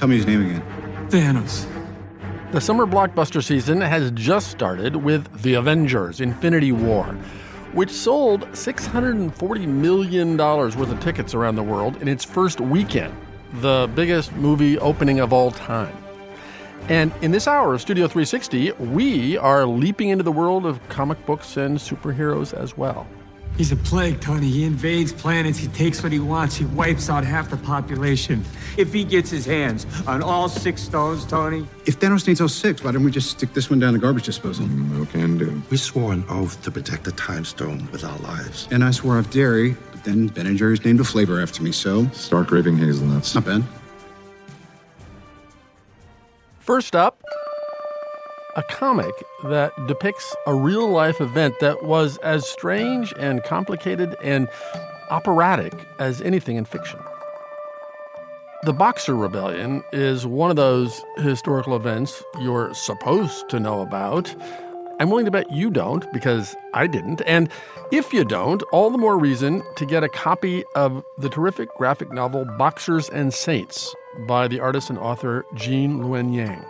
Tell me his name again. Thanos. The summer blockbuster season has just started with The Avengers Infinity War, which sold $640 million worth of tickets around the world in its first weekend, the biggest movie opening of all time. And in this hour of Studio 360, we are leaping into the world of comic books and superheroes as well. He's a plague, Tony. He invades planets. He takes what he wants. He wipes out half the population. If he gets his hands on all six stones, Tony. If Thanos needs all six, why don't we just stick this one down the garbage disposal? Mm, no can do. We swore an oath to protect the time stone with our lives. And I swore off dairy, but then Ben and Jerry's named a flavor after me, so Stark raving hazelnuts. not bad. First up, a comic that depicts a real life event that was as strange and complicated and operatic as anything in fiction. The Boxer Rebellion is one of those historical events you're supposed to know about. I'm willing to bet you don't because I didn't. And if you don't, all the more reason to get a copy of the terrific graphic novel Boxers and Saints by the artist and author Gene Luen Yang.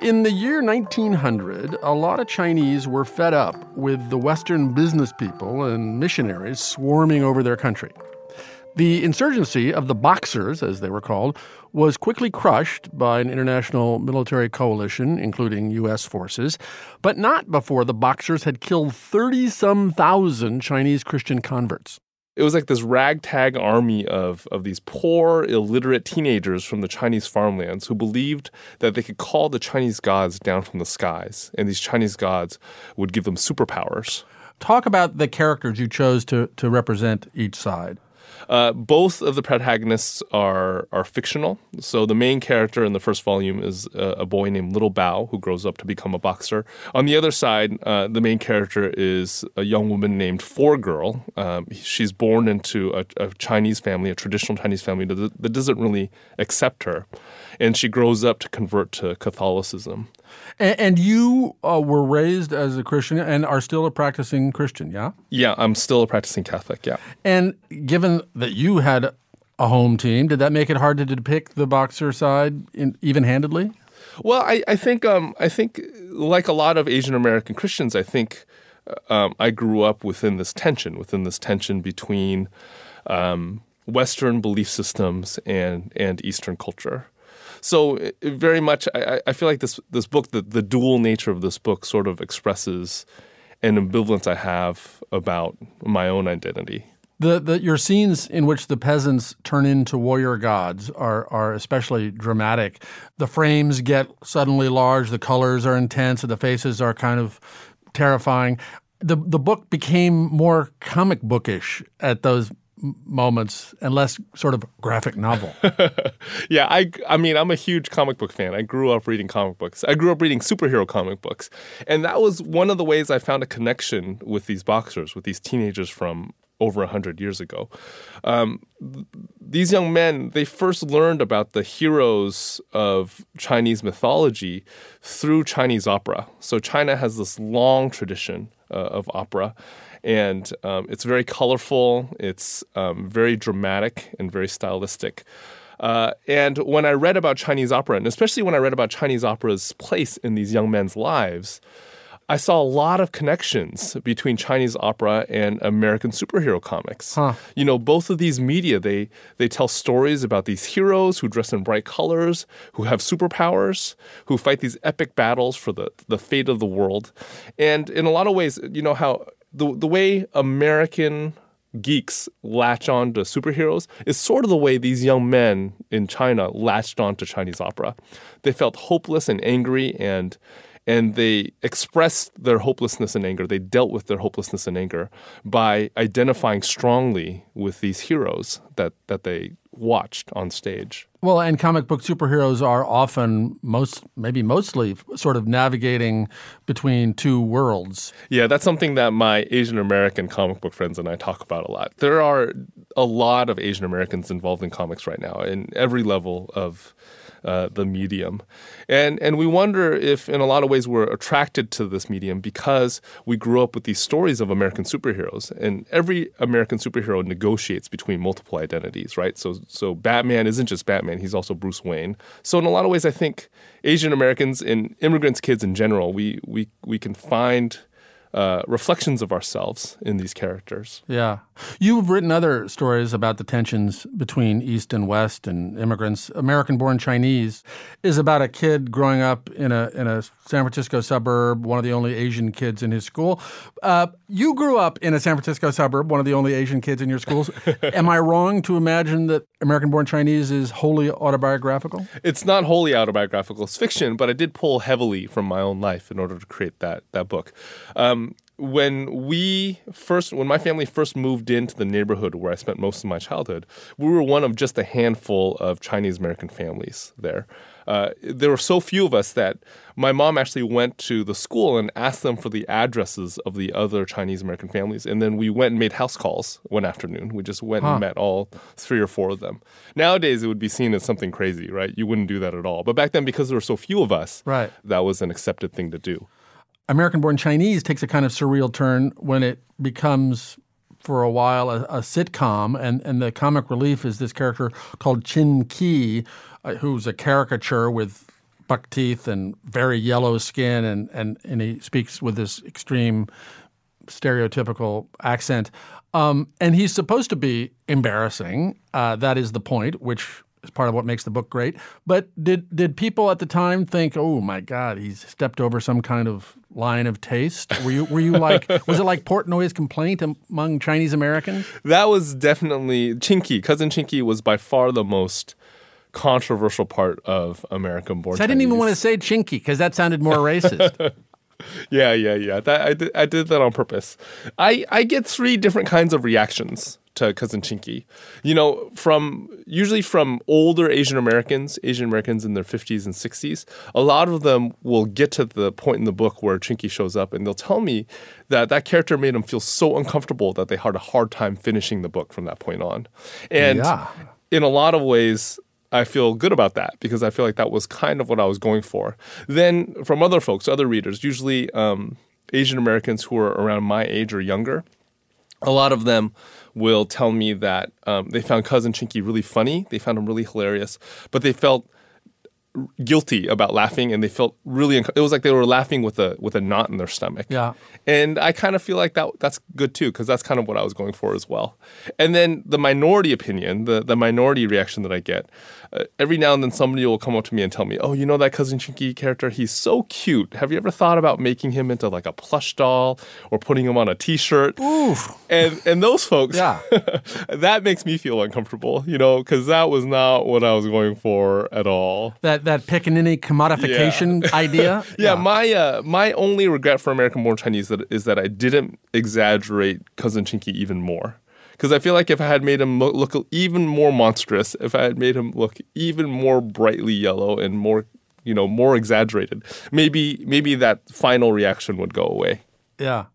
In the year 1900, a lot of Chinese were fed up with the Western business people and missionaries swarming over their country. The insurgency of the Boxers, as they were called, was quickly crushed by an international military coalition, including U.S. forces, but not before the Boxers had killed 30 some thousand Chinese Christian converts. It was like this ragtag army of of these poor, illiterate teenagers from the Chinese farmlands who believed that they could call the Chinese gods down from the skies, and these Chinese gods would give them superpowers. Talk about the characters you chose to, to represent each side. Uh, both of the protagonists are are fictional. So the main character in the first volume is a, a boy named Little Bao who grows up to become a boxer. On the other side, uh, the main character is a young woman named Four Girl. Um, she's born into a, a Chinese family, a traditional Chinese family that, that doesn't really accept her, and she grows up to convert to Catholicism. And, and you uh, were raised as a Christian and are still a practicing Christian, yeah? Yeah, I'm still a practicing Catholic. Yeah. And given that you had a home team, did that make it hard to depict the boxer side even handedly? Well, I, I think um, I think like a lot of Asian American Christians, I think um, I grew up within this tension, within this tension between um, Western belief systems and and Eastern culture. So very much, I, I feel like this this book, the, the dual nature of this book, sort of expresses an ambivalence I have about my own identity. The, the your scenes in which the peasants turn into warrior gods are are especially dramatic. The frames get suddenly large, the colors are intense, and the faces are kind of terrifying. The the book became more comic bookish at those moments and less sort of graphic novel. yeah, I I mean, I'm a huge comic book fan. I grew up reading comic books. I grew up reading superhero comic books. And that was one of the ways I found a connection with these boxers, with these teenagers from over 100 years ago. Um, th- these young men, they first learned about the heroes of Chinese mythology through Chinese opera. So China has this long tradition uh, of opera and um, it's very colorful. It's um, very dramatic and very stylistic. Uh, and when I read about Chinese opera, and especially when I read about Chinese opera's place in these young men's lives, I saw a lot of connections between Chinese opera and American superhero comics. Huh. You know, both of these media they they tell stories about these heroes who dress in bright colors, who have superpowers, who fight these epic battles for the the fate of the world. And in a lot of ways, you know how the the way American geeks latch on to superheroes is sort of the way these young men in China latched on to Chinese opera. They felt hopeless and angry and and they expressed their hopelessness and anger. They dealt with their hopelessness and anger by identifying strongly with these heroes that that they watched on stage. Well, and comic book superheroes are often most, maybe mostly, sort of navigating between two worlds. Yeah, that's something that my Asian American comic book friends and I talk about a lot. There are a lot of Asian Americans involved in comics right now in every level of uh, the medium. And, and we wonder if, in a lot of ways, we're attracted to this medium because we grew up with these stories of American superheroes. And every American superhero negotiates between multiple identities, right? So, so Batman isn't just Batman, he's also Bruce Wayne. So, in a lot of ways, I think Asian Americans and immigrants' kids in general, we, we, we can find uh, reflections of ourselves in these characters. Yeah. You've written other stories about the tensions between East and West and immigrants. American Born Chinese is about a kid growing up in a, in a San Francisco suburb, one of the only Asian kids in his school. Uh, you grew up in a San Francisco suburb, one of the only Asian kids in your schools. Am I wrong to imagine that American Born Chinese is wholly autobiographical? It's not wholly autobiographical. It's fiction, but I did pull heavily from my own life in order to create that, that book. Um, when we first, when my family first moved into the neighborhood where I spent most of my childhood, we were one of just a handful of Chinese American families there. Uh, there were so few of us that my mom actually went to the school and asked them for the addresses of the other Chinese American families. And then we went and made house calls one afternoon. We just went huh. and met all three or four of them. Nowadays, it would be seen as something crazy, right? You wouldn't do that at all. But back then, because there were so few of us, right. that was an accepted thing to do. American Born Chinese takes a kind of surreal turn when it becomes for a while a, a, sitcom, and, and the comic relief is this character called Chin-Kee, uh, who's a caricature with buck teeth and very yellow skin, and, and, and he speaks with this extreme stereotypical accent. Um, and he's supposed to be embarrassing. Uh, that is the point, which is part of what makes the book great. But did did people at the time think, "Oh my God, he's stepped over some kind of line of taste"? Were you were you like was it like Portnoy's complaint among Chinese Americans? That was definitely Chinky. Cousin Chinky was by far the most controversial part of American Born. So I didn't even want to say Chinky because that sounded more racist. yeah, yeah, yeah. That I did, I did that on purpose. I I get three different kinds of reactions to cousin Chinky. You know, from usually from older Asian Americans, Asian Americans in their 50s and 60s, a lot of them will get to the point in the book where Chinky shows up and they'll tell me that that character made them feel so uncomfortable that they had a hard time finishing the book from that point on. And yeah. in a lot of ways, I feel good about that because I feel like that was kind of what I was going for. Then from other folks, other readers, usually um, Asian Americans who are around my age or younger, a lot of them will tell me that um, they found Cousin Chinky really funny. They found him really hilarious, but they felt guilty about laughing and they felt really it was like they were laughing with a with a knot in their stomach. Yeah. And i kind of feel like that that's good too because that's kind of what i was going for as well. And then the minority opinion the the minority reaction that i get uh, every now and then somebody will come up to me and tell me oh you know that cousin chinky character? He's so cute. Have you ever thought about making him into like a plush doll or putting him on a t-shirt? Oof. and and those folks yeah. that makes me feel uncomfortable you know because that was not what i was going for at all. That that Pickaninny commodification yeah. idea. yeah, yeah, my uh, my only regret for American Born Chinese that, is that I didn't exaggerate Cousin Chinky even more. Because I feel like if I had made him look even more monstrous, if I had made him look even more brightly yellow and more, you know, more exaggerated, maybe maybe that final reaction would go away. Yeah.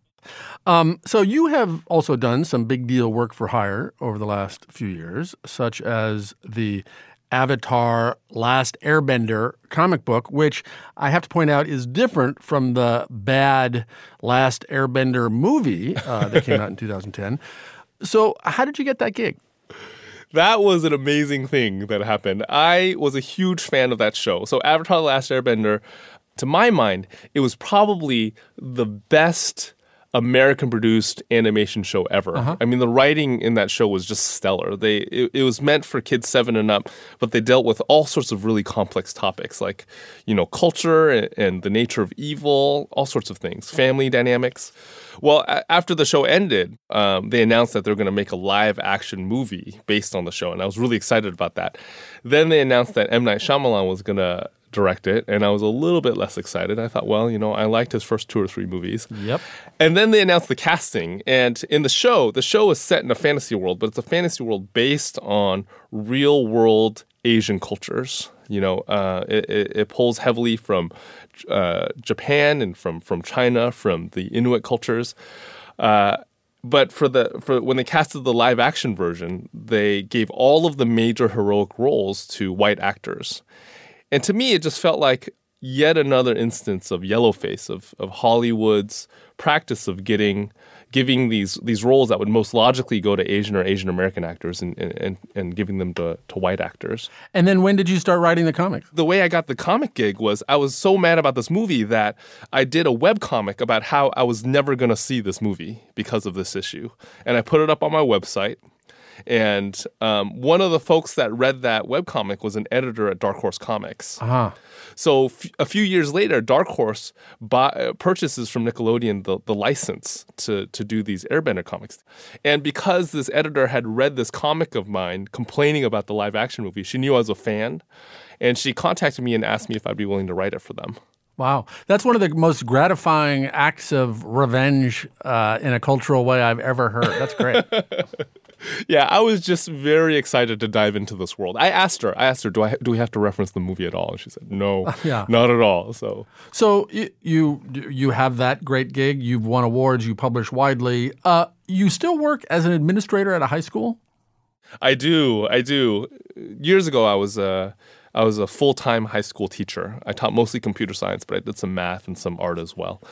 Um, so you have also done some big deal work for hire over the last few years, such as the Avatar Last Airbender comic book, which I have to point out is different from the bad Last Airbender movie uh, that came out in 2010. So, how did you get that gig? That was an amazing thing that happened. I was a huge fan of that show. So, Avatar Last Airbender, to my mind, it was probably the best American produced animation show ever. Uh-huh. I mean, the writing in that show was just stellar. They it, it, was meant for kids seven and up, but they dealt with all sorts of really complex topics like, you know, culture and, and the nature of evil, all sorts of things, family dynamics. Well, a- after the show ended, um, they announced that they're going to make a live action movie based on the show, and I was really excited about that. Then they announced that M Night Shyamalan was going to direct it, and I was a little bit less excited. I thought, well, you know, I liked his first two or three movies. Yep. And then they announced the casting, and in the show, the show is set in a fantasy world, but it's a fantasy world based on real world Asian cultures. You know, uh, it, it, it, pulls heavily from uh, Japan and from from China, from the Inuit cultures. Uh, but for the for when they casted the live action version, they gave all of the major heroic roles to white actors. And to me, it just felt like yet another instance of yellowface of of Hollywood's practice of getting giving these these roles that would most logically go to Asian or Asian American actors and, and, and giving them to, to white actors. And then when did you start writing the comic? The way I got the comic gig was I was so mad about this movie that I did a web comic about how I was never going to see this movie because of this issue. And I put it up on my website. And um, one of the folks that read that webcomic was an editor at Dark Horse Comics. Uh-huh. So f- a few years later, Dark Horse buy, uh, purchases from Nickelodeon the, the license to, to do these Airbender comics. And because this editor had read this comic of mine complaining about the live action movie, she knew I was a fan. And she contacted me and asked me if I'd be willing to write it for them. Wow. That's one of the most gratifying acts of revenge uh, in a cultural way I've ever heard. That's great. yeah, I was just very excited to dive into this world. I asked her, I asked her, do I do we have to reference the movie at all? And she said, no, yeah. not at all. So, so you you have that great gig. You've won awards. You publish widely. Uh, you still work as an administrator at a high school. I do. I do. Years ago, I was a I was a full time high school teacher. I taught mostly computer science, but I did some math and some art as well.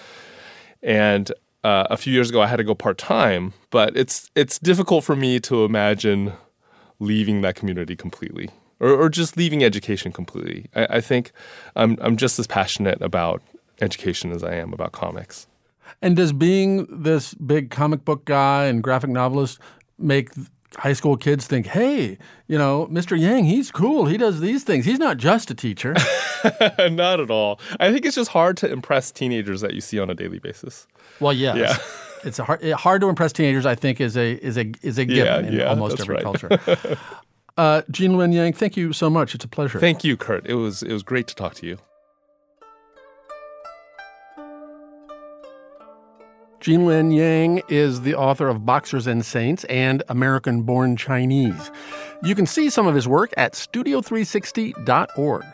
And uh, a few years ago I had to go part time, but it's it's difficult for me to imagine leaving that community completely or, or just leaving education completely. I, I think I'm I'm just as passionate about education as I am about comics. And does being this big comic book guy and graphic novelist make high school kids think, hey, you know, Mr. Yang, he's cool. He does these things. He's not just a teacher. not at all. I think it's just hard to impress teenagers that you see on a daily basis. Well, yes. Yeah. It's hard, hard to impress teenagers. I think is a is a is a given yeah, in yeah, almost every right. culture. uh, Gene Luen Yang, thank you so much. It's a pleasure. Thank you, Kurt. It was it was great to talk to you. Gene Luen Yang is the author of Boxers and Saints and American Born Chinese. You can see some of his work at studio360.org.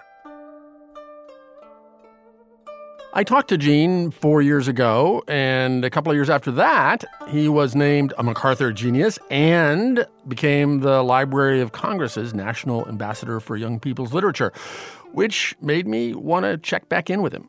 I talked to Gene four years ago, and a couple of years after that, he was named a MacArthur Genius and became the Library of Congress's National Ambassador for Young People's Literature, which made me want to check back in with him.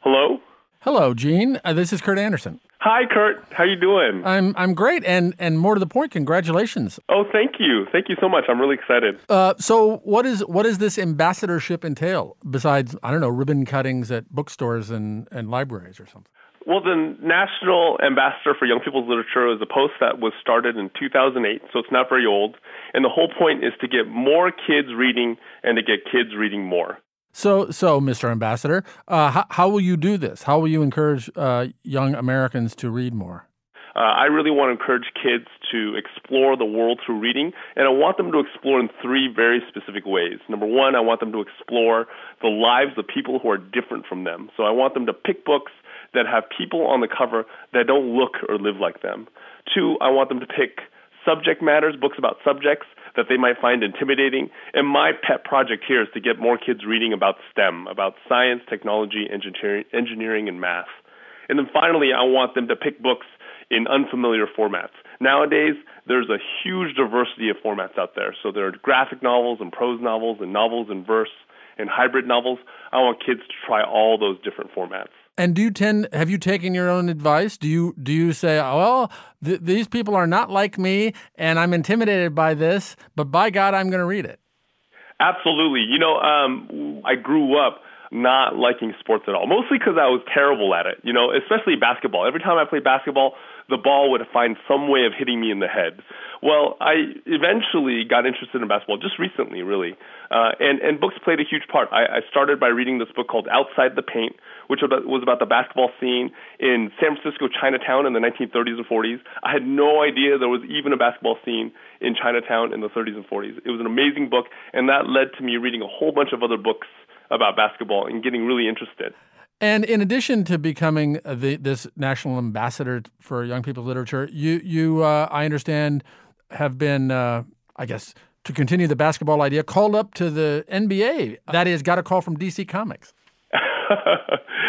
Hello? Hello, Gene. Uh, this is Kurt Andersen. Hi, Kurt. How are you doing? I'm I'm great, and and more to the point, congratulations. Oh, thank you, thank you so much. I'm really excited. Uh, so, what is what does this ambassadorship entail? Besides, I don't know, ribbon cuttings at bookstores and and libraries or something. Well, the National Ambassador for Young People's Literature is a post that was started in 2008, so it's not very old. And the whole point is to get more kids reading and to get kids reading more. So, so, Mr. Ambassador, uh, how, how, will you do this? How will you encourage uh, young Americans to read more? Uh, I really want to encourage kids to explore the world through reading, and I want them to explore in three very specific ways. Number one, I want them to explore the lives of people who are different from them. So I want them to pick books that have people on the cover that don't look or live like them. Two, I want them to pick subject matters, books about subjects that they might find intimidating. And my pet project here is to get more kids reading about STEM, about science, technology, engineering, engineering and math. And then finally, I want them to pick books in unfamiliar formats. Nowadays, there's a huge diversity of formats out there. So there are graphic novels and prose novels and novels in verse and hybrid novels. I want kids to try all those different formats. And do you tend? Have you taken your own advice? Do you do you say, well, th- these people are not like me, and I'm intimidated by this, but by God, I'm going to read it. Absolutely. You know, um, I grew up not liking sports at all, mostly because I was terrible at it. You know, especially basketball. Every time I played basketball, the ball would find some way of hitting me in the head. Well, I eventually got interested in basketball just recently, really, uh, and and books played a huge part. I, I started by reading this book called Outside the Paint, which was about the basketball scene in San Francisco Chinatown in the 1930s and 40s. I had no idea there was even a basketball scene in Chinatown in the 30s and 40s. It was an amazing book, and that led to me reading a whole bunch of other books about basketball and getting really interested. And in addition to becoming the, this national ambassador for young people's literature, you you uh, I understand have been uh, I guess to continue the basketball idea called up to the NBA. That is, got a call from DC Comics.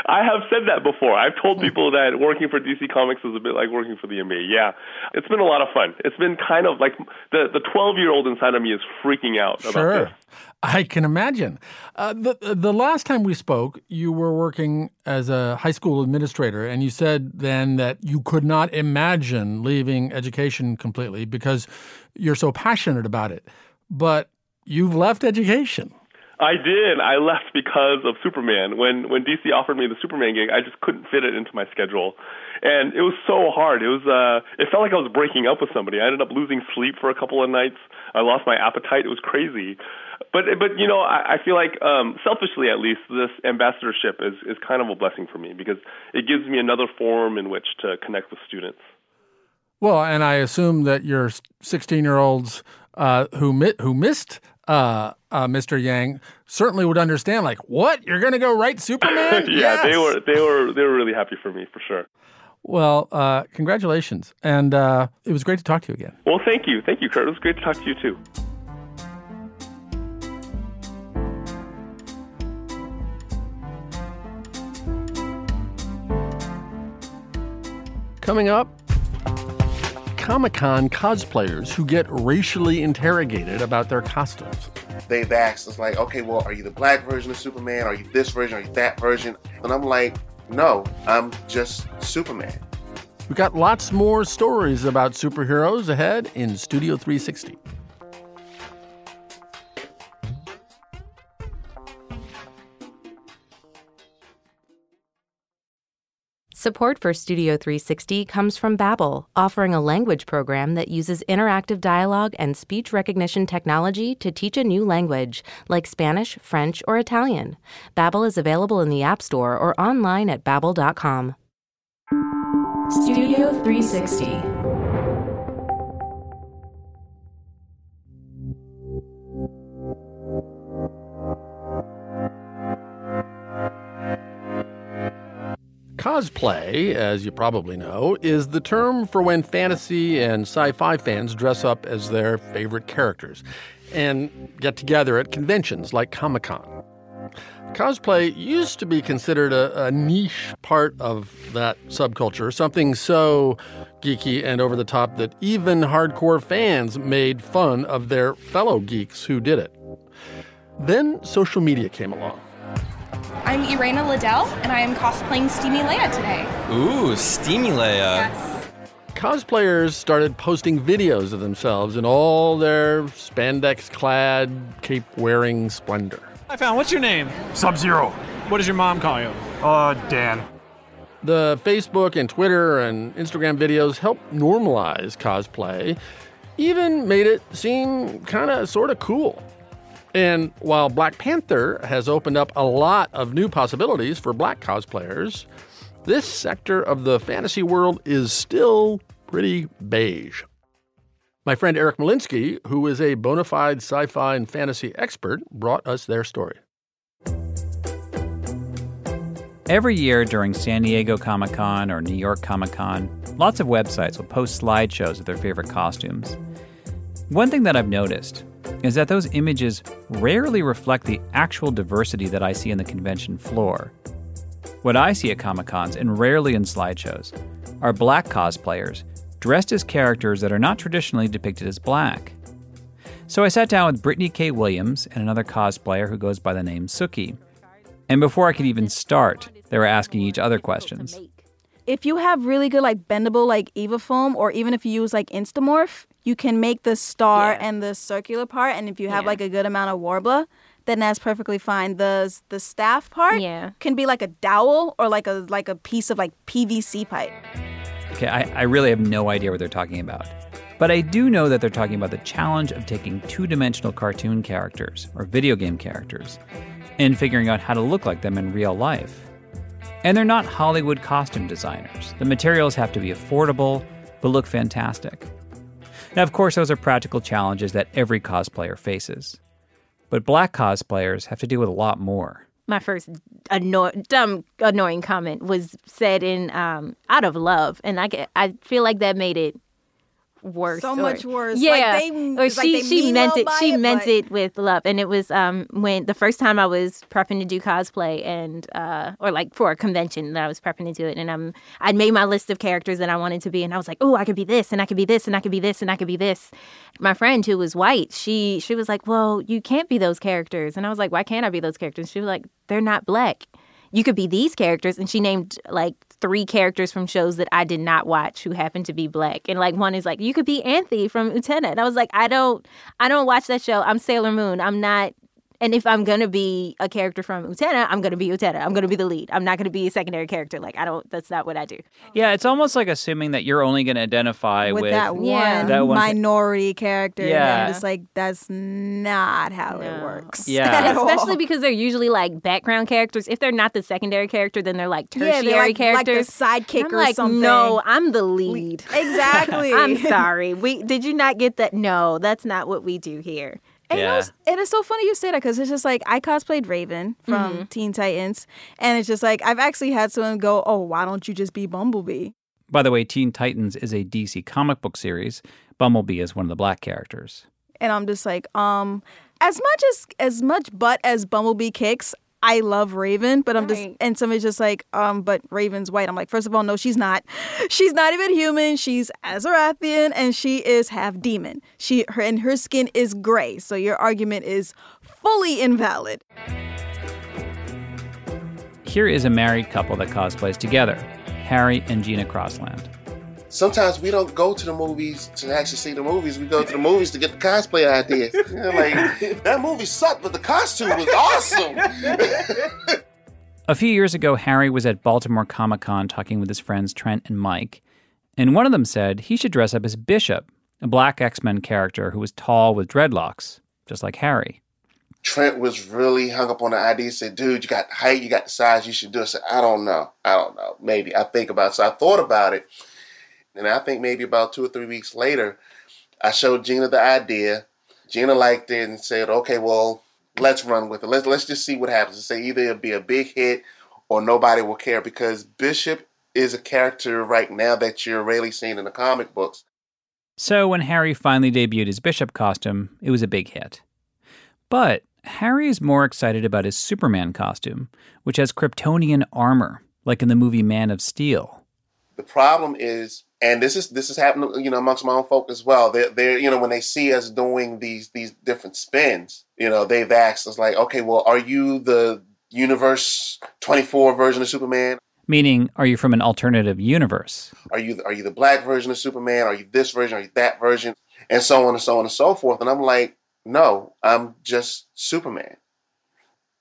I have said that before. I've told people that working for DC Comics is a bit like working for the NBA. Yeah, it's been a lot of fun. It's been kind of like the the 12 year old inside of me is freaking out sure. about this. I can imagine. Uh, the the last time we spoke, you were working as a high school administrator, and you said then that you could not imagine leaving education completely because you're so passionate about it. But you've left education. I did. I left because of Superman. When when DC offered me the Superman gig, I just couldn't fit it into my schedule, and it was so hard. It was uh, it felt like I was breaking up with somebody. I ended up losing sleep for a couple of nights. I lost my appetite. It was crazy, but but you know I, I feel like um, selfishly at least this ambassadorship is is kind of a blessing for me because it gives me another forum in which to connect with students. Well, and I assume that your 16 year olds uh, who mi- who missed uh, uh, Mr. Yang certainly would understand. Like, what? You're going to go write Superman? yeah, yes. they were they were they were really happy for me for sure. Well, uh, congratulations, and uh, it was great to talk to you again. Well, thank you, thank you, Kurt. It was great to talk to you too. Coming up, Comic Con cosplayers who get racially interrogated about their costumes. They've asked us, like, okay, well, are you the black version of Superman? Are you this version? Are you that version? And I'm like, no, I'm just Superman. We've got lots more stories about superheroes ahead in Studio 360. Support for Studio 360 comes from Babbel, offering a language program that uses interactive dialogue and speech recognition technology to teach a new language, like Spanish, French, or Italian. Babbel is available in the App Store or online at babbel.com. Studio 360. Cosplay, as you probably know, is the term for when fantasy and sci fi fans dress up as their favorite characters and get together at conventions like Comic Con. Cosplay used to be considered a, a, niche part of that subculture, something so geeky and over the top that even hardcore fans made fun of their fellow geeks who did it. Then social media came along. I'm Irena Liddell, and I am cosplaying Steamy Leia today. Ooh, Steamy Leia. Yes. Cosplayers started posting videos of themselves in all their spandex clad, cape wearing splendor. I found. What's your name? Sub Zero. What does your mom call you? Uh, Dan. The Facebook and Twitter and Instagram videos helped normalize cosplay, even made it seem kind of sort of cool. And while Black Panther has opened up a lot of new possibilities for black cosplayers, this sector of the fantasy world is still pretty beige. My friend Eric Molinsky, who is a bona fide sci fi and fantasy expert, brought us their story. Every year during San Diego Comic Con or New York Comic Con, lots of websites will post slideshows of their favorite costumes. One thing that I've noticed is that those images rarely reflect the actual diversity that I see in the convention floor. What I see at Comic Cons, and rarely in slideshows, are black cosplayers dressed as characters that are not traditionally depicted as black. So I sat down with Brittany K. Williams and another cosplayer who goes by the name Suki. And before I could even start, they were asking each other questions. If you have really good like bendable like Eva foam, or even if you use like Instamorph, you can make the star yeah. and the circular part. And if you have yeah. like a good amount of Worbla, then that's perfectly fine. The the staff part yeah. can be like a dowel or like a like a piece of like PVC pipe. Okay, I, I really have no idea what they're talking about. But I do know that they're talking about the challenge of taking two dimensional cartoon characters or video game characters and figuring out how to look like them in real life. And they're not Hollywood costume designers. The materials have to be affordable, but look fantastic. Now, of course, those are practical challenges that every cosplayer faces. But black cosplayers have to deal with a lot more. My first anno- dumb, annoying comment was said in um, out of love, and I, I feel like that made it worse. So or- much worse. Yeah, Like, they- or it's like she she meant it. She it, meant but- it with love, and it was um when the first time I was prepping to do cosplay and uh or like for a convention that I was prepping to do it, and um I'd made my list of characters that I wanted to be, and I was like, oh, I could be this, and I could be this, and I could be this, and I could be this. My friend who was white, she she was like, well, you can't be those characters, and I was like, why can't I be those characters? She was like, they're not black. You could be these characters, and she named like three characters from shows that I did not watch who happened to be black. And like one is like, you could be Anthy from Utena. And I was like, I don't I don't watch that show. I'm Sailor Moon. I'm not and if I'm gonna be a character from Utena, I'm gonna be Utena. I'm gonna be the lead. I'm not gonna be a secondary character. Like I don't that's not what I do. Yeah, it's almost like assuming that you're only going to identify with, with, that, one that one- minority character. Yeah. And it's like, that's not how it works. Yeah. at all. Especially because they're usually like background characters. If they're not the secondary character, then they're like Yeah, tertiary they're like- like the characters. sidekick I'm or like, something. No, I'm the lead. Exactly. I'm sorry. We did you not get that? No, that's not what we do here. And, know, it's- and it's so funny you say that because it's just like I cosplayed Raven from Mhm. Teen Titans, and it's just like I've actually had someone go, "Oh, why don't you just be Bumblebee?" By the way, Teen Titans is a DC comic book series. Bumblebee is one of the black characters. And I'm just like, um, as much as as much butt as Bumblebee kicks, I love Raven, but I'm just Right. and somebody's just like, um, but Raven's white. I'm like, first of all, no, she's not. She's not even human. She's Azarathian, and she is half demon. She her and her skin is gray. So your argument is fully invalid. Here is a married couple that cosplays together Harry and Gina Crossland. Sometimes we don't go to the movies to actually see the movies. We go to the movies to get the cosplay ideas. You know, like that movie sucked, but the costume was awesome. A few years ago, Harry was at Baltimore Comic Con talking with his friends Trent and Mike, and one of them said he should dress up as Bishop, a black X Men character who was tall with dreadlocks, just like Harry. Trent was really hung up on the idea. He Said, "Dude, you got the height, you got the size, you should do it." I said, "I don't know, I don't know. Maybe I think about." it. So I thought about it, and I think maybe about two or three weeks later, I showed Gina the idea. Gina liked it and said, "Okay, well, let's run with it. Let's let's just see what happens." Say either it'll be a big hit or nobody will care because Bishop is a character right now that you're rarely seeing in the comic books. So when Harry finally debuted his Bishop costume, it was a big hit. But Harry is more excited about his Superman costume, which has Kryptonian armor, like in the movie Man of Steel. The problem is, and this is this is happening, you know, amongst my own folk as well. They're, they're you know, when they see us doing these these different spins, you know, they've asked us like, okay, well, are you the Universe twenty four version of Superman? Meaning, are you from an alternative universe? Are you are you the black version of Superman? Are you this version? Are you that version? And so on and so on and so forth. And I'm like, no, I'm just Superman.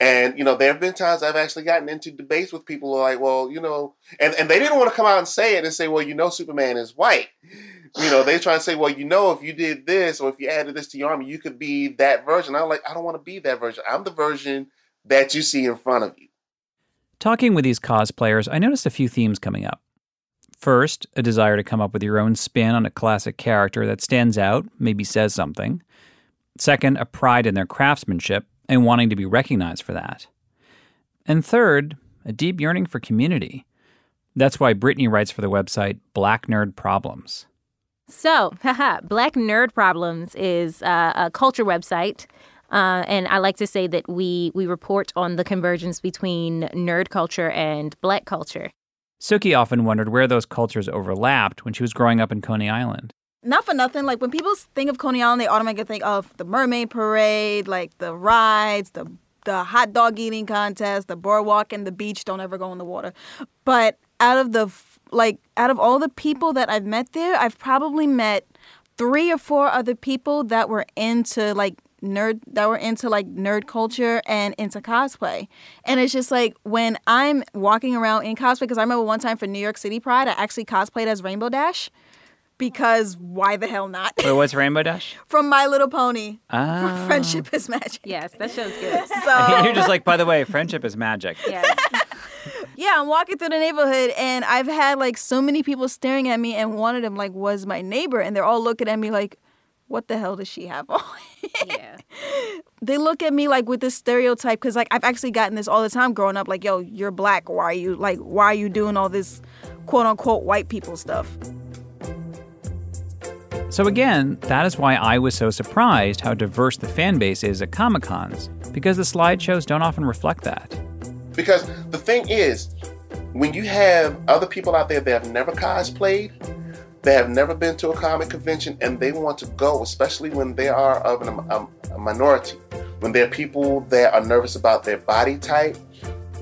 And you know, there have been times I've actually gotten into debates with people who are like, well, you know, and, and they didn't want to come out and say it and say, well, you know, Superman is white. You know, they try to say, well, you know, if you did this or if you added this to your army, you could be that version. I'm like, I don't want to be that version. I'm the version that you see in front of you. Talking with these cosplayers, I noticed a few themes coming up. First, a desire to come up with your own spin on a classic character that stands out, maybe says something. Second, a pride in their craftsmanship and wanting to be recognized for that. And third, a deep yearning for community. That's why Brittany writes for the website Black Nerd Problems. So, haha, Black Nerd Problems is uh, a culture website. Uh, and I like to say that we we report on the convergence between nerd culture and black culture. Suki often wondered where those cultures overlapped when she was growing up in Coney Island. Not for nothing, like when people think of Coney Island, they automatically think of the Mermaid Parade, like the rides, the the hot dog eating contest, the boardwalk, and the beach. Don't ever go in the water. But out of the like, out of all the people that I've met there, I've probably met three or four other people that were into like nerd that were into like nerd culture and into cosplay. And it's just like when I'm walking around in cosplay because I remember one time for New York City Pride, I actually cosplayed as Rainbow Dash because why the hell not? Wait, what's Rainbow Dash? From My Little Pony. Ah. Friendship is magic. Yes, that show's good. So You're just like, by the way, friendship is magic. Yes. yeah, I'm walking through the neighborhood and I've had like so many people staring at me, and one of them like was my neighbor, and they're all looking at me like, "What the hell does she have on?" yeah. they look at me like with this stereotype because like I've actually gotten this all the time growing up. Like, yo, you're black. Why are you like? Why are you doing all this quote unquote white people stuff? So again, that is why I was so surprised how diverse the fan base is at Comic Cons, because the slideshows don't often reflect that. Because the thing is, when you have other people out there that have never cosplayed, they have never been to a comic convention, and they want to go, especially when they are of an, a, a minority, when there are people that are nervous about their body type,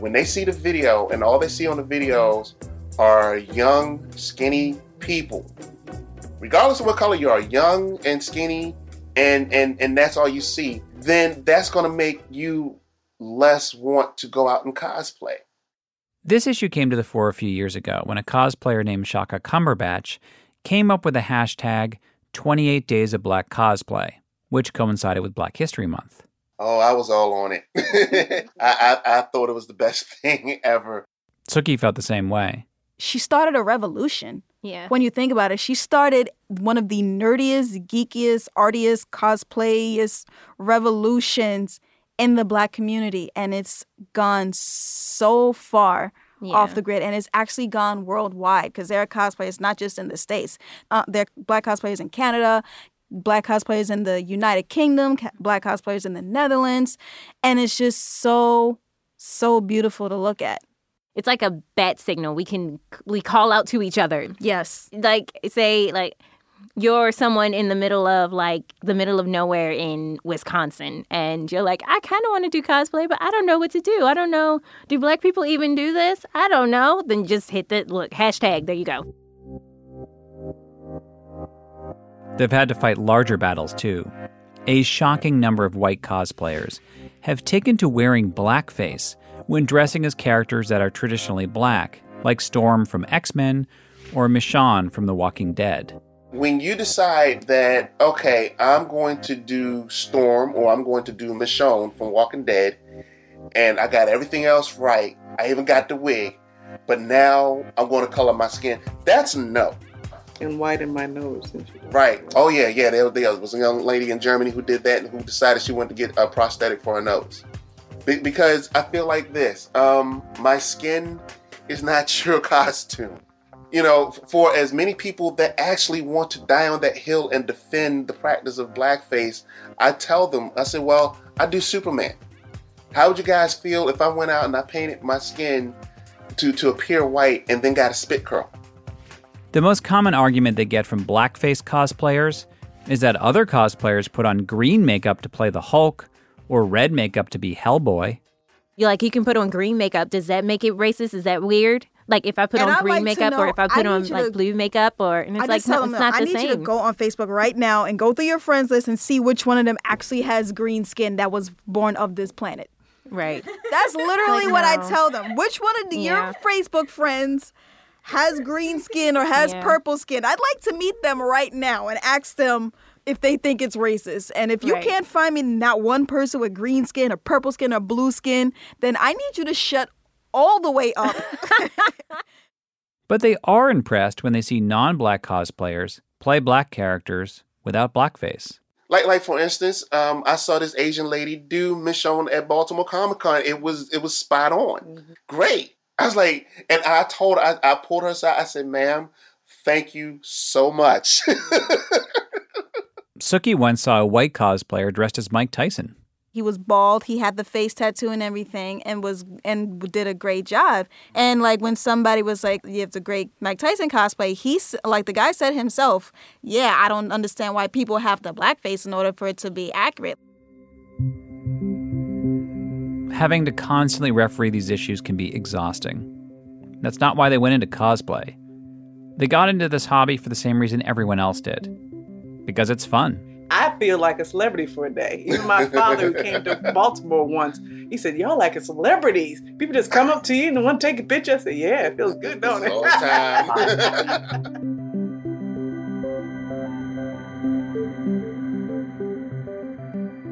when they see the video and all they see on the videos are young, skinny people, regardless of what color you are, young and skinny, and and and that's all you see, then that's going to make you less want to go out and cosplay. This issue came to the fore a few years ago when a cosplayer named Chaka Cumberbatch came up with the hashtag 28 Days of Black Cosplay, which coincided with Black History Month. Oh, I was all on it. I, I, I thought it was the best thing ever. Suki felt the same way. She started a revolution. Yeah. When you think about it, she started one of the nerdiest, geekiest, artiest, cosplayest revolutions in the black community. And it's gone so far Yeah. off the grid and it's actually gone worldwide because there are cosplayers not just in the States. Uh, there are black cosplayers in Canada, black cosplayers in the United Kingdom, ca- black cosplayers in the Netherlands. And it's just so, so beautiful to look at. It's like a bat signal. We can we call out to each other. Yes. Like say like you're someone in the middle of like the middle of nowhere in Wisconsin and you're like I kind of want to do cosplay but I don't know what to do. I don't know do black people even do this? I don't know. Then just hit the look hashtag there you go. They've had to fight larger battles too. A shocking number of white cosplayers have taken to wearing blackface when dressing as characters that are traditionally black, like Storm from X Men or Michonne from The Walking Dead. When you decide that, okay, I'm going to do Storm or I'm going to do Michonne from Walking Dead, and I got everything else right, I even got the wig, but now I'm going to color my skin, that's no. And whiten my nose. Right. Oh yeah, yeah. There, there was a young lady in Germany who did that and who decided she wanted to get a prosthetic for her nose. Be- because I feel like this. Um, my skin is not your costume. You know, for as many people that actually want to die on that hill and defend the practice of blackface, I tell them, I said, well, I do Superman. How would you guys feel if I went out and I painted my skin to, to appear white and then got a spit curl? The most common argument they get from blackface cosplayers is that other cosplayers put on green makeup to play the Hulk or red makeup to be Hellboy. You like you can put on green makeup. Does that make it racist? Is that weird? Like if I put And on I'd green like to makeup or if I put I on like to- blue makeup or and it's I like just no, it's not I the need you to go on Facebook right now and go through your friends list and see which one of them actually has green skin that was born of this planet. Right. That's literally Like, what I tell them. Which one of the, Yeah. your Facebook friends has green skin or has Yeah. purple skin? I'd like to meet them right now and ask them if they think it's racist. And if you Right. can't find me not one person with green skin or purple skin or blue skin, then I need you to shut all the way up. But they are impressed when they see non black cosplayers play black characters without blackface. Like, like for instance, um, I saw this Asian lady do Michonne at Baltimore Comic Con. It was it was spot on, great. I was like, and I told her, I, I pulled her aside. I said, "Ma'am, thank you so much." Suki once saw a white cosplayer dressed as Mike Tyson. he was bald he had the face tattoo and everything and was and did a great job and like when somebody was like you have the great mike tyson cosplay he's like the guy said himself yeah i don't understand why people have the blackface in order for it to be accurate Having to constantly referee these issues can be exhausting. That's not why they went into cosplay. They got into this hobby for the same reason everyone else did because it's fun. I feel like a celebrity for a day. Even my father, who came to Baltimore once, he said, "Y'all like celebrities. People just come up to you and want to take a picture." I said, "Yeah, it feels good, don't it?"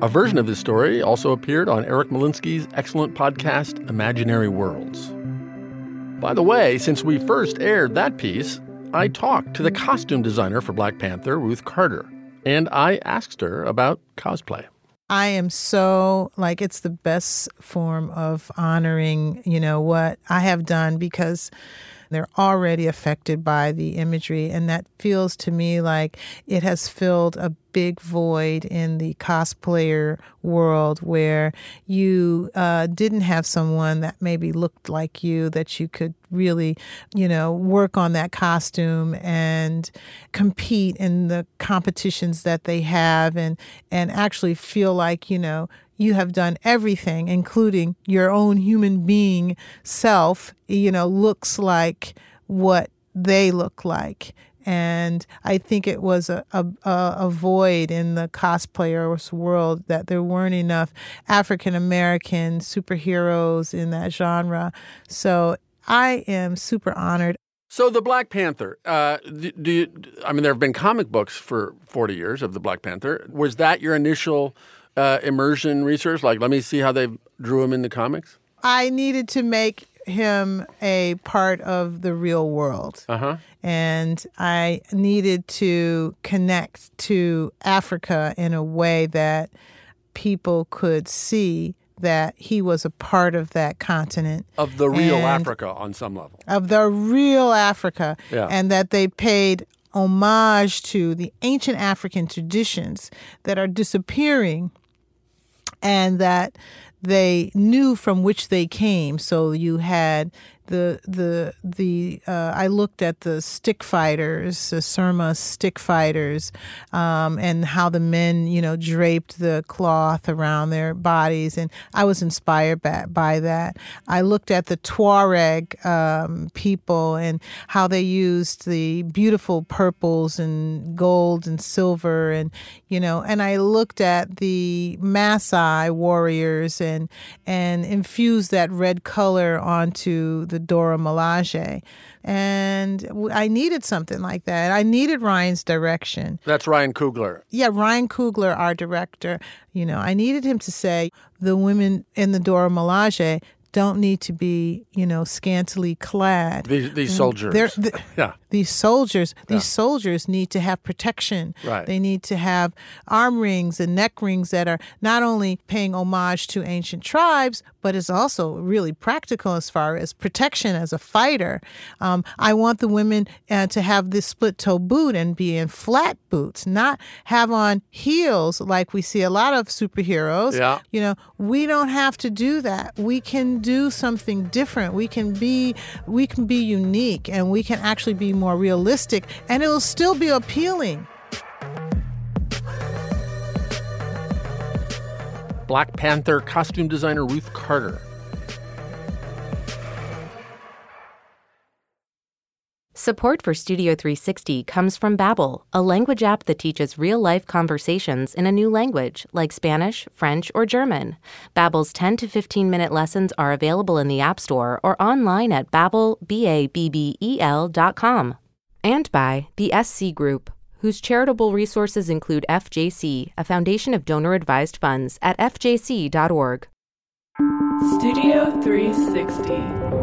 A version of this story also appeared on Eric Molinsky's excellent podcast, Imaginary Worlds. By the way, since we first aired that piece, I talked to the costume designer for Black Panther, Ruth Carter, and I asked her about cosplay. I am so like it's the best form of honoring, you know, what I have done because they're already affected by the imagery. And that feels to me like it has filled a big void in the cosplayer world where you uh, didn't have someone that maybe looked like you that you could really, you know, work on that costume and compete in the competitions that they have and and actually feel like, you know, you have done everything, including your own human being self, you know, looks like what they look like. And I think it was a, a, a void in the cosplayers world that there weren't enough African American superheroes in that genre. So I am super honored. So the Black Panther, uh, do you? I mean, there have been comic books for forty years of the Black Panther. Was that your initial uh, immersion research? Like, let me see how they drew him in the comics. I needed to make him a part of the real world. Uh-huh. And I needed to connect to Africa in a way that people could see that he was a part of that continent. Of the real Africa on some level. Of the real Africa. Yeah. And that they paid homage to the ancient African traditions that are disappearing and that they knew from which they came. So you had the the the uh, I looked at the stick fighters, the Surma stick fighters, um, and how the men you know draped the cloth around their bodies, and I was inspired by, by that. I looked at the Tuareg um, people and how they used the beautiful purples and gold and silver, and you know, and I looked at the Maasai warriors and and infused that red color onto the Dora Milaje. And I needed something like that. I needed Ryan's direction. That's Ryan Coogler. Yeah, Ryan Coogler, our director. You know, I needed him to say the women in the Dora Milaje don't need to be, you know, scantily clad. These, these soldiers. They're, yeah. These soldiers, Yeah. these soldiers need to have protection. Right. They need to have arm rings and neck rings that are not only paying homage to ancient tribes, but is also really practical as far as protection as a fighter. Um, I want the women uh, to have this split toe boot and be in flat boots, not have on heels like we see a lot of superheroes. Yeah. You know, we don't have to do that. We can do something different. We can be we can be unique and we can actually be more realistic and it will still be appealing. Black Panther costume designer Ruth Carter. Support for Studio 360 comes from Babbel, a language app that teaches real-life conversations in a new language, like Spanish, French, or German. Babbel's 10 to 15-minute lessons are available in the App Store or online at babbel, B-A-B-B-E-L dot com. And by the SC Group, whose charitable resources include FJC, a foundation of donor-advised funds at fjc.org. Studio 360.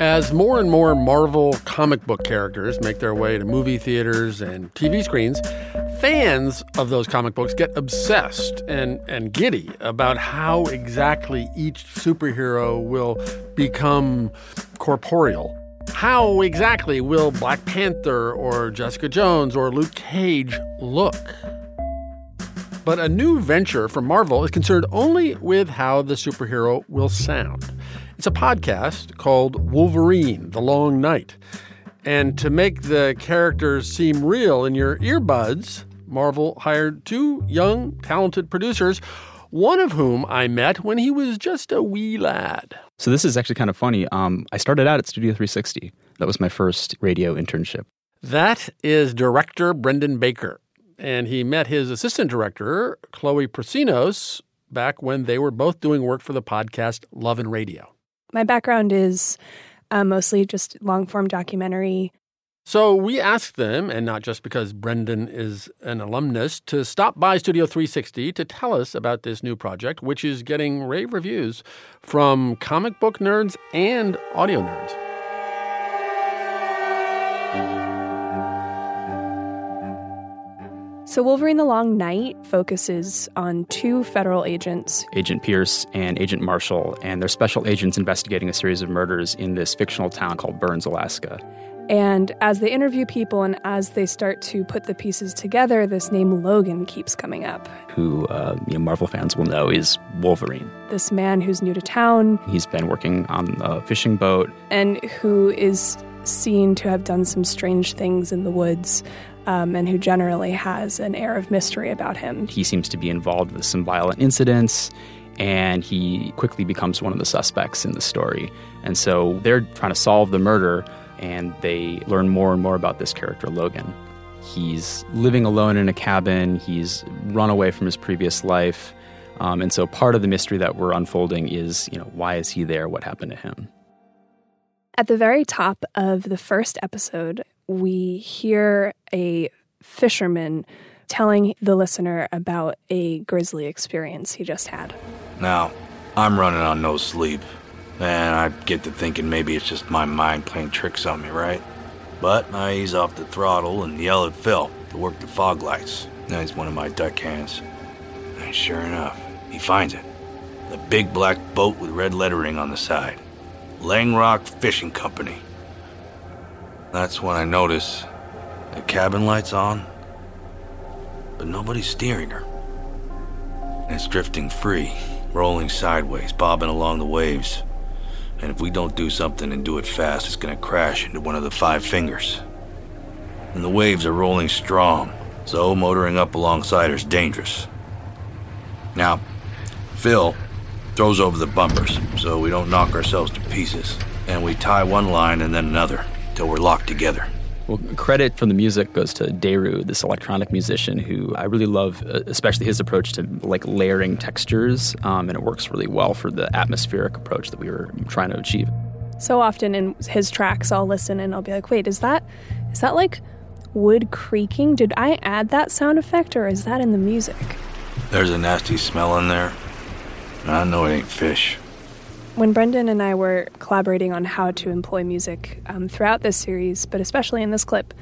As more and more Marvel comic book characters make their way to movie theaters and TV screens, fans of those comic books get obsessed and, and giddy about how exactly each superhero will become corporeal. How exactly will Black Panther or Jessica Jones or Luke Cage look? But a new venture from Marvel is concerned only with how the superhero will sound. It's a podcast called Wolverine The Long Night. And to make the characters seem real in your earbuds, Marvel hired two young, talented producers, one of whom I met when he was just a wee lad. So this is actually kind of funny. Um, I started out at Studio 360. That was my first radio internship. That is director Brendan Baker. And he met his assistant director, Chloe Prasinos, back when they were both doing work for the podcast Love and Radio. My background is uh, mostly just long form documentary. So we asked them, and not just because Brendan is an alumnus, to stop by Studio 360 to tell us about this new project, which is getting rave reviews from comic book nerds and audio nerds. So, Wolverine the Long Night focuses on two federal agents. Agent Pierce and Agent Marshall, and they're special agents investigating a series of murders in this fictional town called Burns, Alaska. And as they interview people and as they start to put the pieces together, this name Logan keeps coming up. Who uh, you know, Marvel fans will know is Wolverine. This man who's new to town. He's been working on a fishing boat. And who is seen to have done some strange things in the woods um, and who generally has an air of mystery about him. He seems to be involved with some violent incidents, and he quickly becomes one of the suspects in the story. And so they're trying to solve the murder, and they learn more and more about this character, Logan. He's living alone in a cabin, he's run away from his previous life. Um, and so part of the mystery that we're unfolding is, you know, why is he there? What happened to him? At the very top of the first episode, we hear a fisherman telling the listener about a grisly experience he just had. Now, I'm running on no sleep, and I get to thinking maybe it's just my mind playing tricks on me, right? But I ease off the throttle and yell at Phil to work the fog lights. Now he's one of my duck hands. And sure enough, he finds it. The big black boat with red lettering on the side. Langrock Fishing Company. That's when I notice the cabin light's on, but nobody's steering her. And it's drifting free, rolling sideways, bobbing along the waves. And if we don't do something and do it fast, it's gonna crash into one of the five fingers. And the waves are rolling strong, so motoring up alongside her's dangerous. Now, Phil throws over the bumpers so we don't knock ourselves to pieces, and we tie one line and then another till we're locked together. Well, credit for the music goes to Deru, this electronic musician who I really love, uh, especially his approach to like layering textures, um, and it works really well for the atmospheric approach that we were trying to achieve. So often in his tracks, I'll listen and I'll be like, "Wait, is that is that like wood creaking? Did I add that sound effect, or is that in the music?" There's a nasty smell in there. I know it ain't fish. When Brendan and I were collaborating on how to employ music um, throughout this series, but especially in this clip,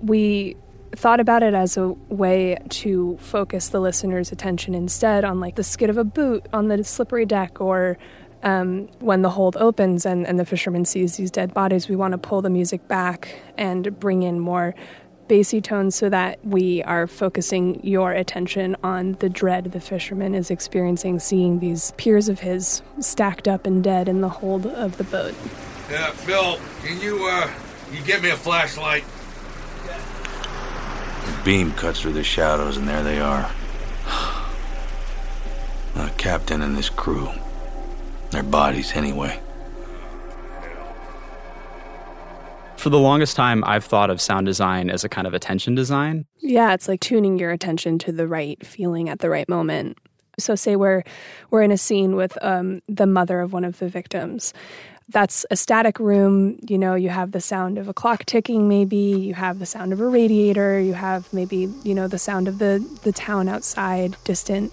we thought about it as a way to focus the listener's attention instead on like the skid of a boot on the slippery deck or um, when the hold opens and, and the fisherman sees these dead bodies, we want to pull the music back and bring in more bassy tones so that we are focusing your attention on the dread the fisherman is experiencing seeing these peers of his stacked up and dead in the hold of the boat. Yeah, Phil, can you uh you get me a flashlight? The beam cuts through the shadows and there they are. The captain and his crew. Their bodies anyway. For the longest time, I've thought of sound design as a kind of attention design. Yeah, it's like tuning your attention to the right feeling at the right moment. So, say we're we're in a scene with um, the mother of one of the victims. That's a static room. You know, you have the sound of a clock ticking. Maybe you have the sound of a radiator. You have maybe you know the sound of the the town outside, distant.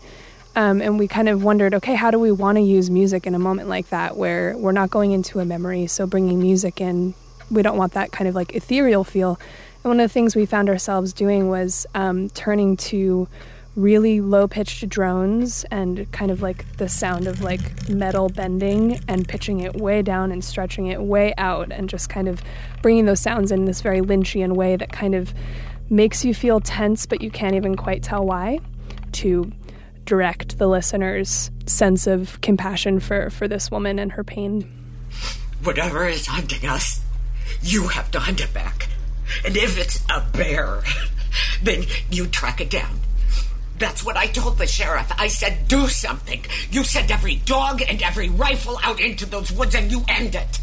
Um, and we kind of wondered, okay, how do we want to use music in a moment like that, where we're not going into a memory? So bringing music in we don't want that kind of like ethereal feel. And one of the things we found ourselves doing was um, turning to really low pitched drones and kind of like the sound of like metal bending and pitching it way down and stretching it way out and just kind of bringing those sounds in this very Lynchian way that kind of makes you feel tense, but you can't even quite tell why, to direct the listener's sense of compassion for, for this woman and her pain. Whatever is hunting us, you have to hunt it back. And if it's a bear, then you track it down. That's what I told the sheriff. I said, do something. You send every dog and every rifle out into those woods and you end it.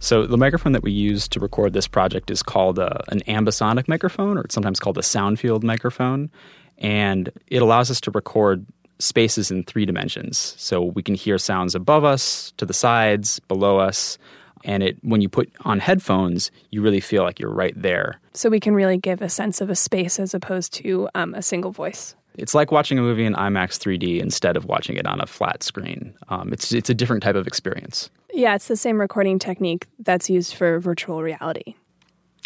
So the microphone that we use to record this project is called uh, an ambisonic microphone, or it's sometimes called a sound field microphone, and it allows us to record spaces in three dimensions. So we can hear sounds above us, to the sides, below us. And it when you put on headphones, you really feel like you're right there. So we can really give a sense of a space as opposed to um, a single voice. It's like watching a movie in IMAX 3D instead of watching it on a flat screen. Um, it's it's a different type of experience. Yeah, it's the same recording technique that's used for virtual reality.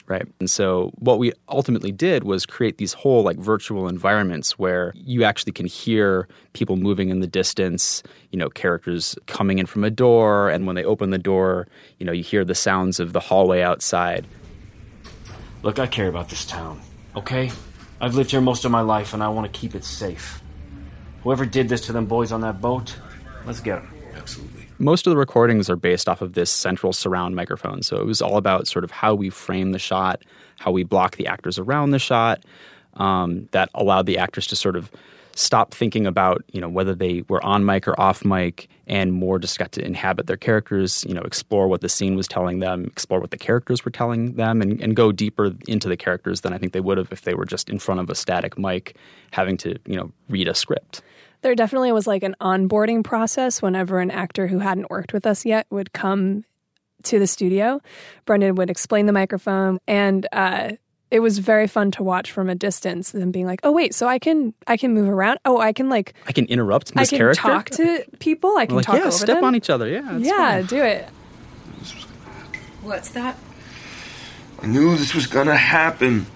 Right. And so what we ultimately did was create these whole like virtual environments where you actually can hear people moving in the distance, you know, characters coming in from a door and when they open the door, you know, you hear the sounds of the hallway outside. Look, I care about this town, okay? I've lived here most of my life and I want to keep it safe. Whoever did this to them boys on that boat, let's get them. Most of the recordings are based off of this central surround microphone. So it was all about sort of how we frame the shot, how we block the actors around the shot, um, that allowed the actors to sort of stop thinking about you know whether they were on mic or off mic and more just got to inhabit their characters you know explore what the scene was telling them explore what the characters were telling them and, and go deeper into the characters than i think they would have if they were just in front of a static mic having to you know read a script there definitely was like an onboarding process whenever an actor who hadn't worked with us yet would come to the studio brendan would explain the microphone and uh, it was very fun to watch from a distance them being like oh wait so i can i can move around oh i can like i can interrupt this i can character talk to people i can like, talk yeah over step them. on each other yeah yeah fine. do it What's that? I knew this was gonna happen.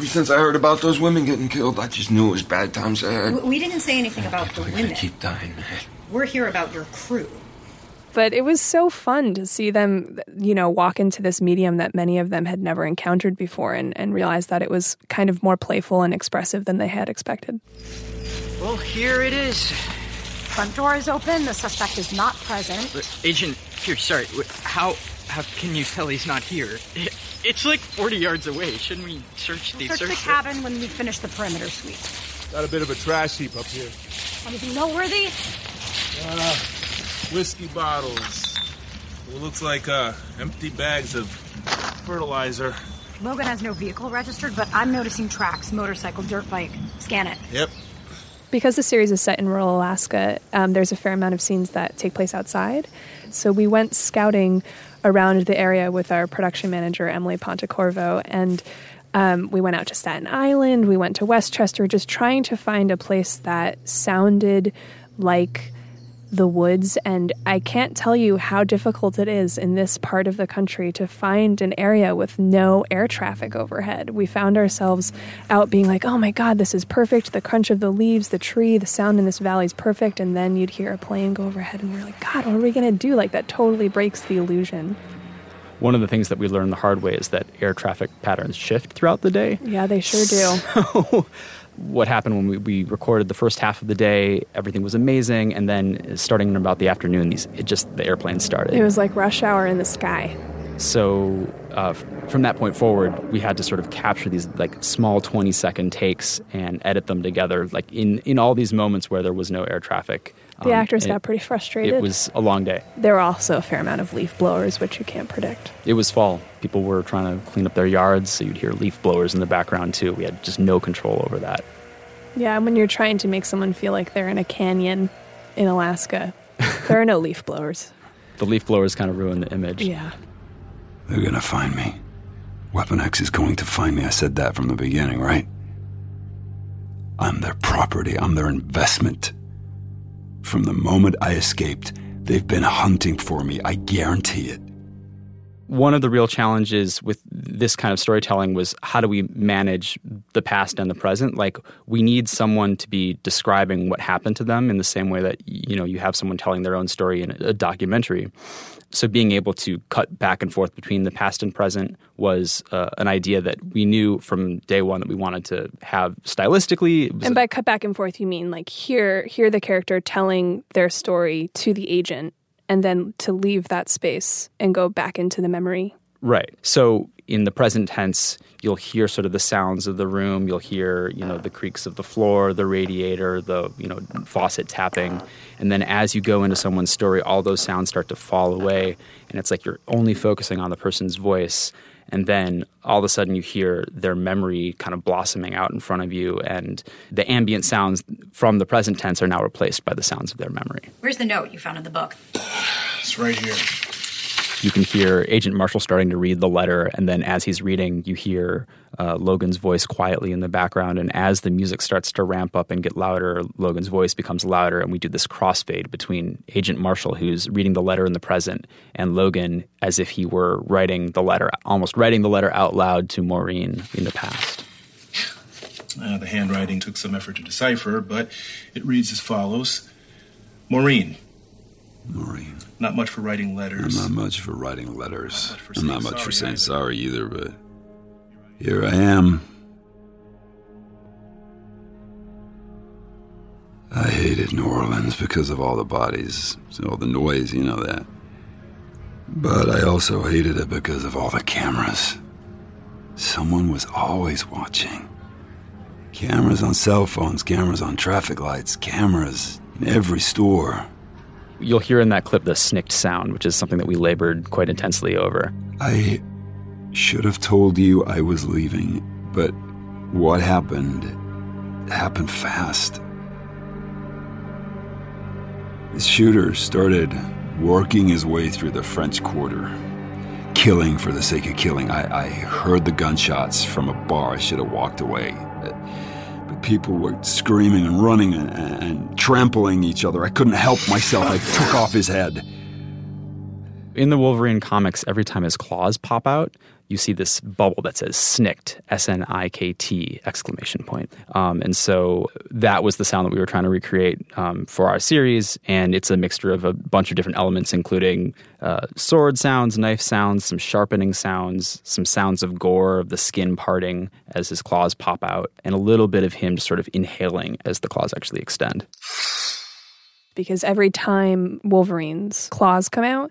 Ever since I heard about those women getting killed, I just knew it was bad times ahead. We didn't say anything about the women. Keep dying. We're here about your crew. but it was so fun to see them you know walk into this medium that many of them had never encountered before and, and realize that it was kind of more playful and expressive than they had expected Well, here it is. Front door is open. The suspect is not present. But, Agent, here, sorry. How how can you tell he's not here? It- It's like 40 yards away. Shouldn't we search the Search the search cabin when we finish the perimeter sweep. Got a bit of a trash heap up here. Anything noteworthy? Uh, whiskey bottles. It looks like uh, empty bags of fertilizer. Logan has no vehicle registered, but I'm noticing tracks, motorcycle, dirt bike. Scan it. Yep. because the series is set in rural Alaska, um, there's a fair amount of scenes that take place outside. So we went scouting around the area with our production manager, Emily Pontecorvo, and um, we went out to Staten Island, we went to Westchester, just trying to find a place that sounded like the woods. And I can't tell you how difficult it is in this part of the country to find an area with no air traffic overhead. We found ourselves out being like, oh my God, this is perfect. The crunch of the leaves, the tree, the sound in this valley is perfect. And then you'd hear a plane go overhead, and we're like, God, what are we going to do? Like, that totally breaks the illusion. one of the things that we learned the hard way is that air traffic patterns shift throughout the day Yeah, they sure do. So, what happened when we, we recorded the first half of the day, everything was amazing, and then starting in about the afternoon, these it just the airplanes started. It was like rush hour in the sky. So uh, from that point forward, we had to sort of capture these like small twenty second takes and edit them together, like in in all these moments where there was no air traffic. The Um, actors it- got pretty frustrated. It was a long day. There were also a fair amount of leaf blowers, which you can't predict. It was fall. People were trying to clean up their yards, so you'd hear leaf blowers in the background too. We had just no control over that. Yeah, when you're trying to make someone feel like they're in a canyon in Alaska, there are no leaf blowers. The leaf blowers kind of ruined the image. Yeah. They're gonna find me. Weapon X is going to find me. I said that from the beginning, right? I'm their property. I'm their investment. From the moment I escaped, they've been hunting for me. I guarantee it. One of the real challenges with this kind of storytelling was how do we manage the past and the present? Like we need someone to be describing what happened to them in the same way that you know you have someone telling their own story in a documentary. So being able to cut back and forth between the past and present was uh, an idea that we knew from day one that we wanted to have stylistically. And by cut back and forth, you mean like hear hear the character telling their story to the agent, and then to leave that space and go back into the memory. Right. So in the present tense, you'll hear sort of the sounds of the room. You'll hear, you know, the creaks of the floor, the radiator, the, you know, faucet tapping. And then as you go into someone's story, all those sounds start to fall away. And it's like you're only focusing on the person's voice. And then all of a sudden you hear their memory kind of blossoming out in front of you, and the ambient sounds from the present tense are now replaced by the sounds of their memory. Where's the note you found in the book? It's right here. You can hear Agent Marshall starting to read the letter, and then as he's reading, you hear uh, Logan's voice quietly in the background. And as the music starts to ramp up and get louder, Logan's voice becomes louder, and we do this crossfade between Agent Marshall, who's reading the letter in the present, and Logan as if he were writing the letter, almost writing the letter out loud to Maureen in the past. Uh, the handwriting took some effort to decipher, but it reads as follows Maureen. Maureen. Not much for writing letters. I'm not much for writing letters. I'm not much for saying sorry either, but here I am. I hated New Orleans because of all the bodies, all the noise, you know that. But I also hated it because of all the cameras. Someone was always watching. Cameras on cell phones, cameras on traffic lights, cameras in every store. You'll hear in that clip the snikt sound, which is something that we labored quite intensely over. I should have told you I was leaving, but what happened happened fast. The shooter started working his way through the French Quarter, killing for the sake of killing. I, I heard the gunshots from a bar. I should have walked away. People were screaming and running and, and trampling each other. I couldn't help myself. I took off his head. In the Wolverine comics, every time his claws pop out, you see this bubble that says snikt s-n-i-k-t exclamation point. Um, and so that was the sound that we were trying to recreate um, for our series. And it's a mixture of a bunch of different elements including uh, sword sounds knife sounds some sharpening sounds some sounds of gore of the skin parting as his claws pop out and a little bit of him just sort of inhaling as the claws actually extend. Because every time wolverine's claws come out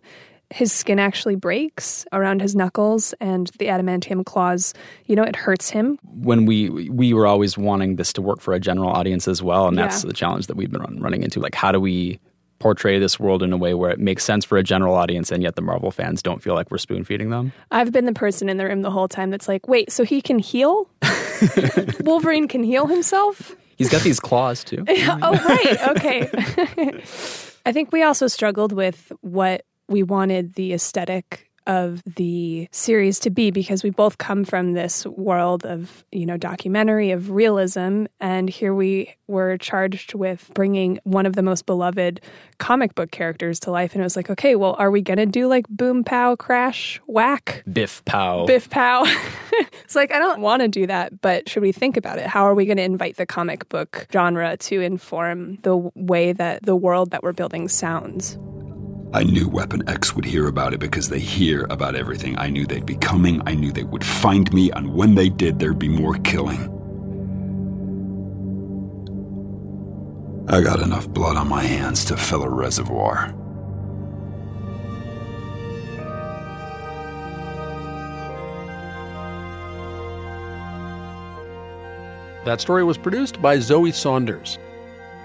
his skin actually breaks around his knuckles and the adamantium claws you know it hurts him. When we we were always wanting this to work for a general audience as well and that's Yeah. the challenge that we've been run, running into. Like how do we portray this world in a way where it makes sense for a general audience and yet the marvel fans don't feel like we're spoon feeding them? I've been the person in the room the whole time that's like wait so he can heal? Wolverine can heal himself? He's got these claws too. Oh right. Okay. I think we also struggled with what we wanted the aesthetic of the series to be because we both come from this world of you know documentary of realism and here we were charged with bringing one of the most beloved comic book characters to life and it was like okay well are we gonna do like boom pow crash whack biff pow Biff Pow. it's like, I don't want to do that, but should we think about it? How are we going to invite the comic book genre to inform the way that the world that we're building sounds? I knew Weapon X would hear about it because they hear about everything. I knew they'd be coming. I knew they would find me, and when they did, there'd be more killing. I got enough blood on my hands to fill a reservoir. That story was produced by Zoe Saunders.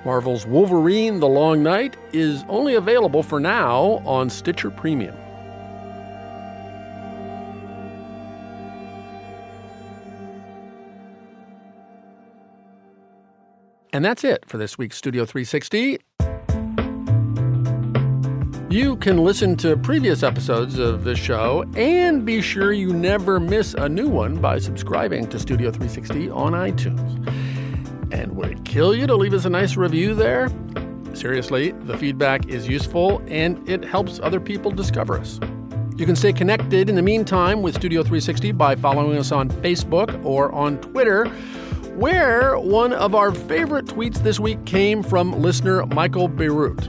Marvel's Wolverine The Long Night is only available for now on Stitcher Premium. And that's it for this week's Studio 360. You can listen to previous episodes of this show and be sure you never miss a new one by subscribing to Studio 360 on iTunes. And would it kill you to leave us a nice review there? Seriously, the feedback is useful and it helps other people discover us. You can stay connected in the meantime with Studio 360 by following us on Facebook or on Twitter, where one of our favorite tweets this week came from listener Michael Bierut.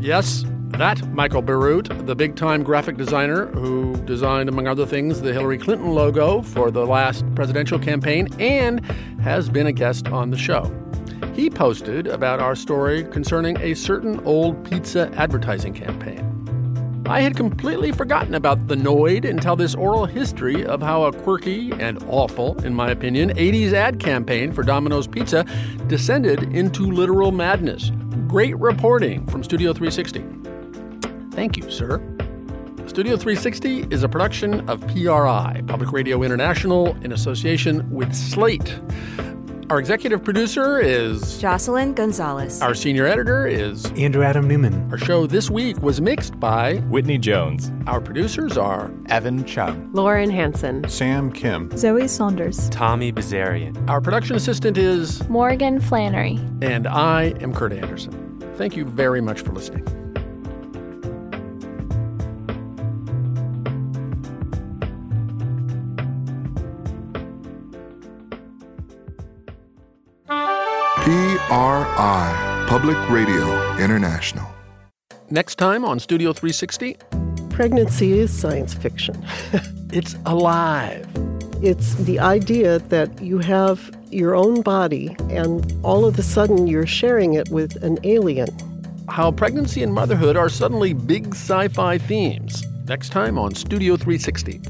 Yes, that Michael Bierut, the big time graphic designer who designed, among other things, the Hillary Clinton logo for the last presidential campaign and has been a guest on the show. He posted about our story concerning a certain old pizza advertising campaign. I had completely forgotten about the Noid until this oral history of how a quirky and awful, in my opinion, 80s ad campaign for Domino's Pizza descended into literal madness. Great reporting from Studio 360. Thank you, sir. Studio 360 is a production of PRI, Public Radio International, in association with Slate. Our executive producer is Jocelyn Gonzalez. Our senior editor is Andrew Adam Newman. Our show this week was mixed by Whitney Jones. Our producers are Evan Chung, Lauren Hanson, Sam Kim, Zoe Saunders, Tommy Bazarian. Our production assistant is Morgan Flannery. And I am Kurt Andersen. Thank you very much for listening. PRI, Public Radio International. Next time on Studio 360 Pregnancy is science fiction. it's alive. It's the idea that you have your own body and all of a sudden you're sharing it with an alien. How pregnancy and motherhood are suddenly big sci fi themes. Next time on Studio 360.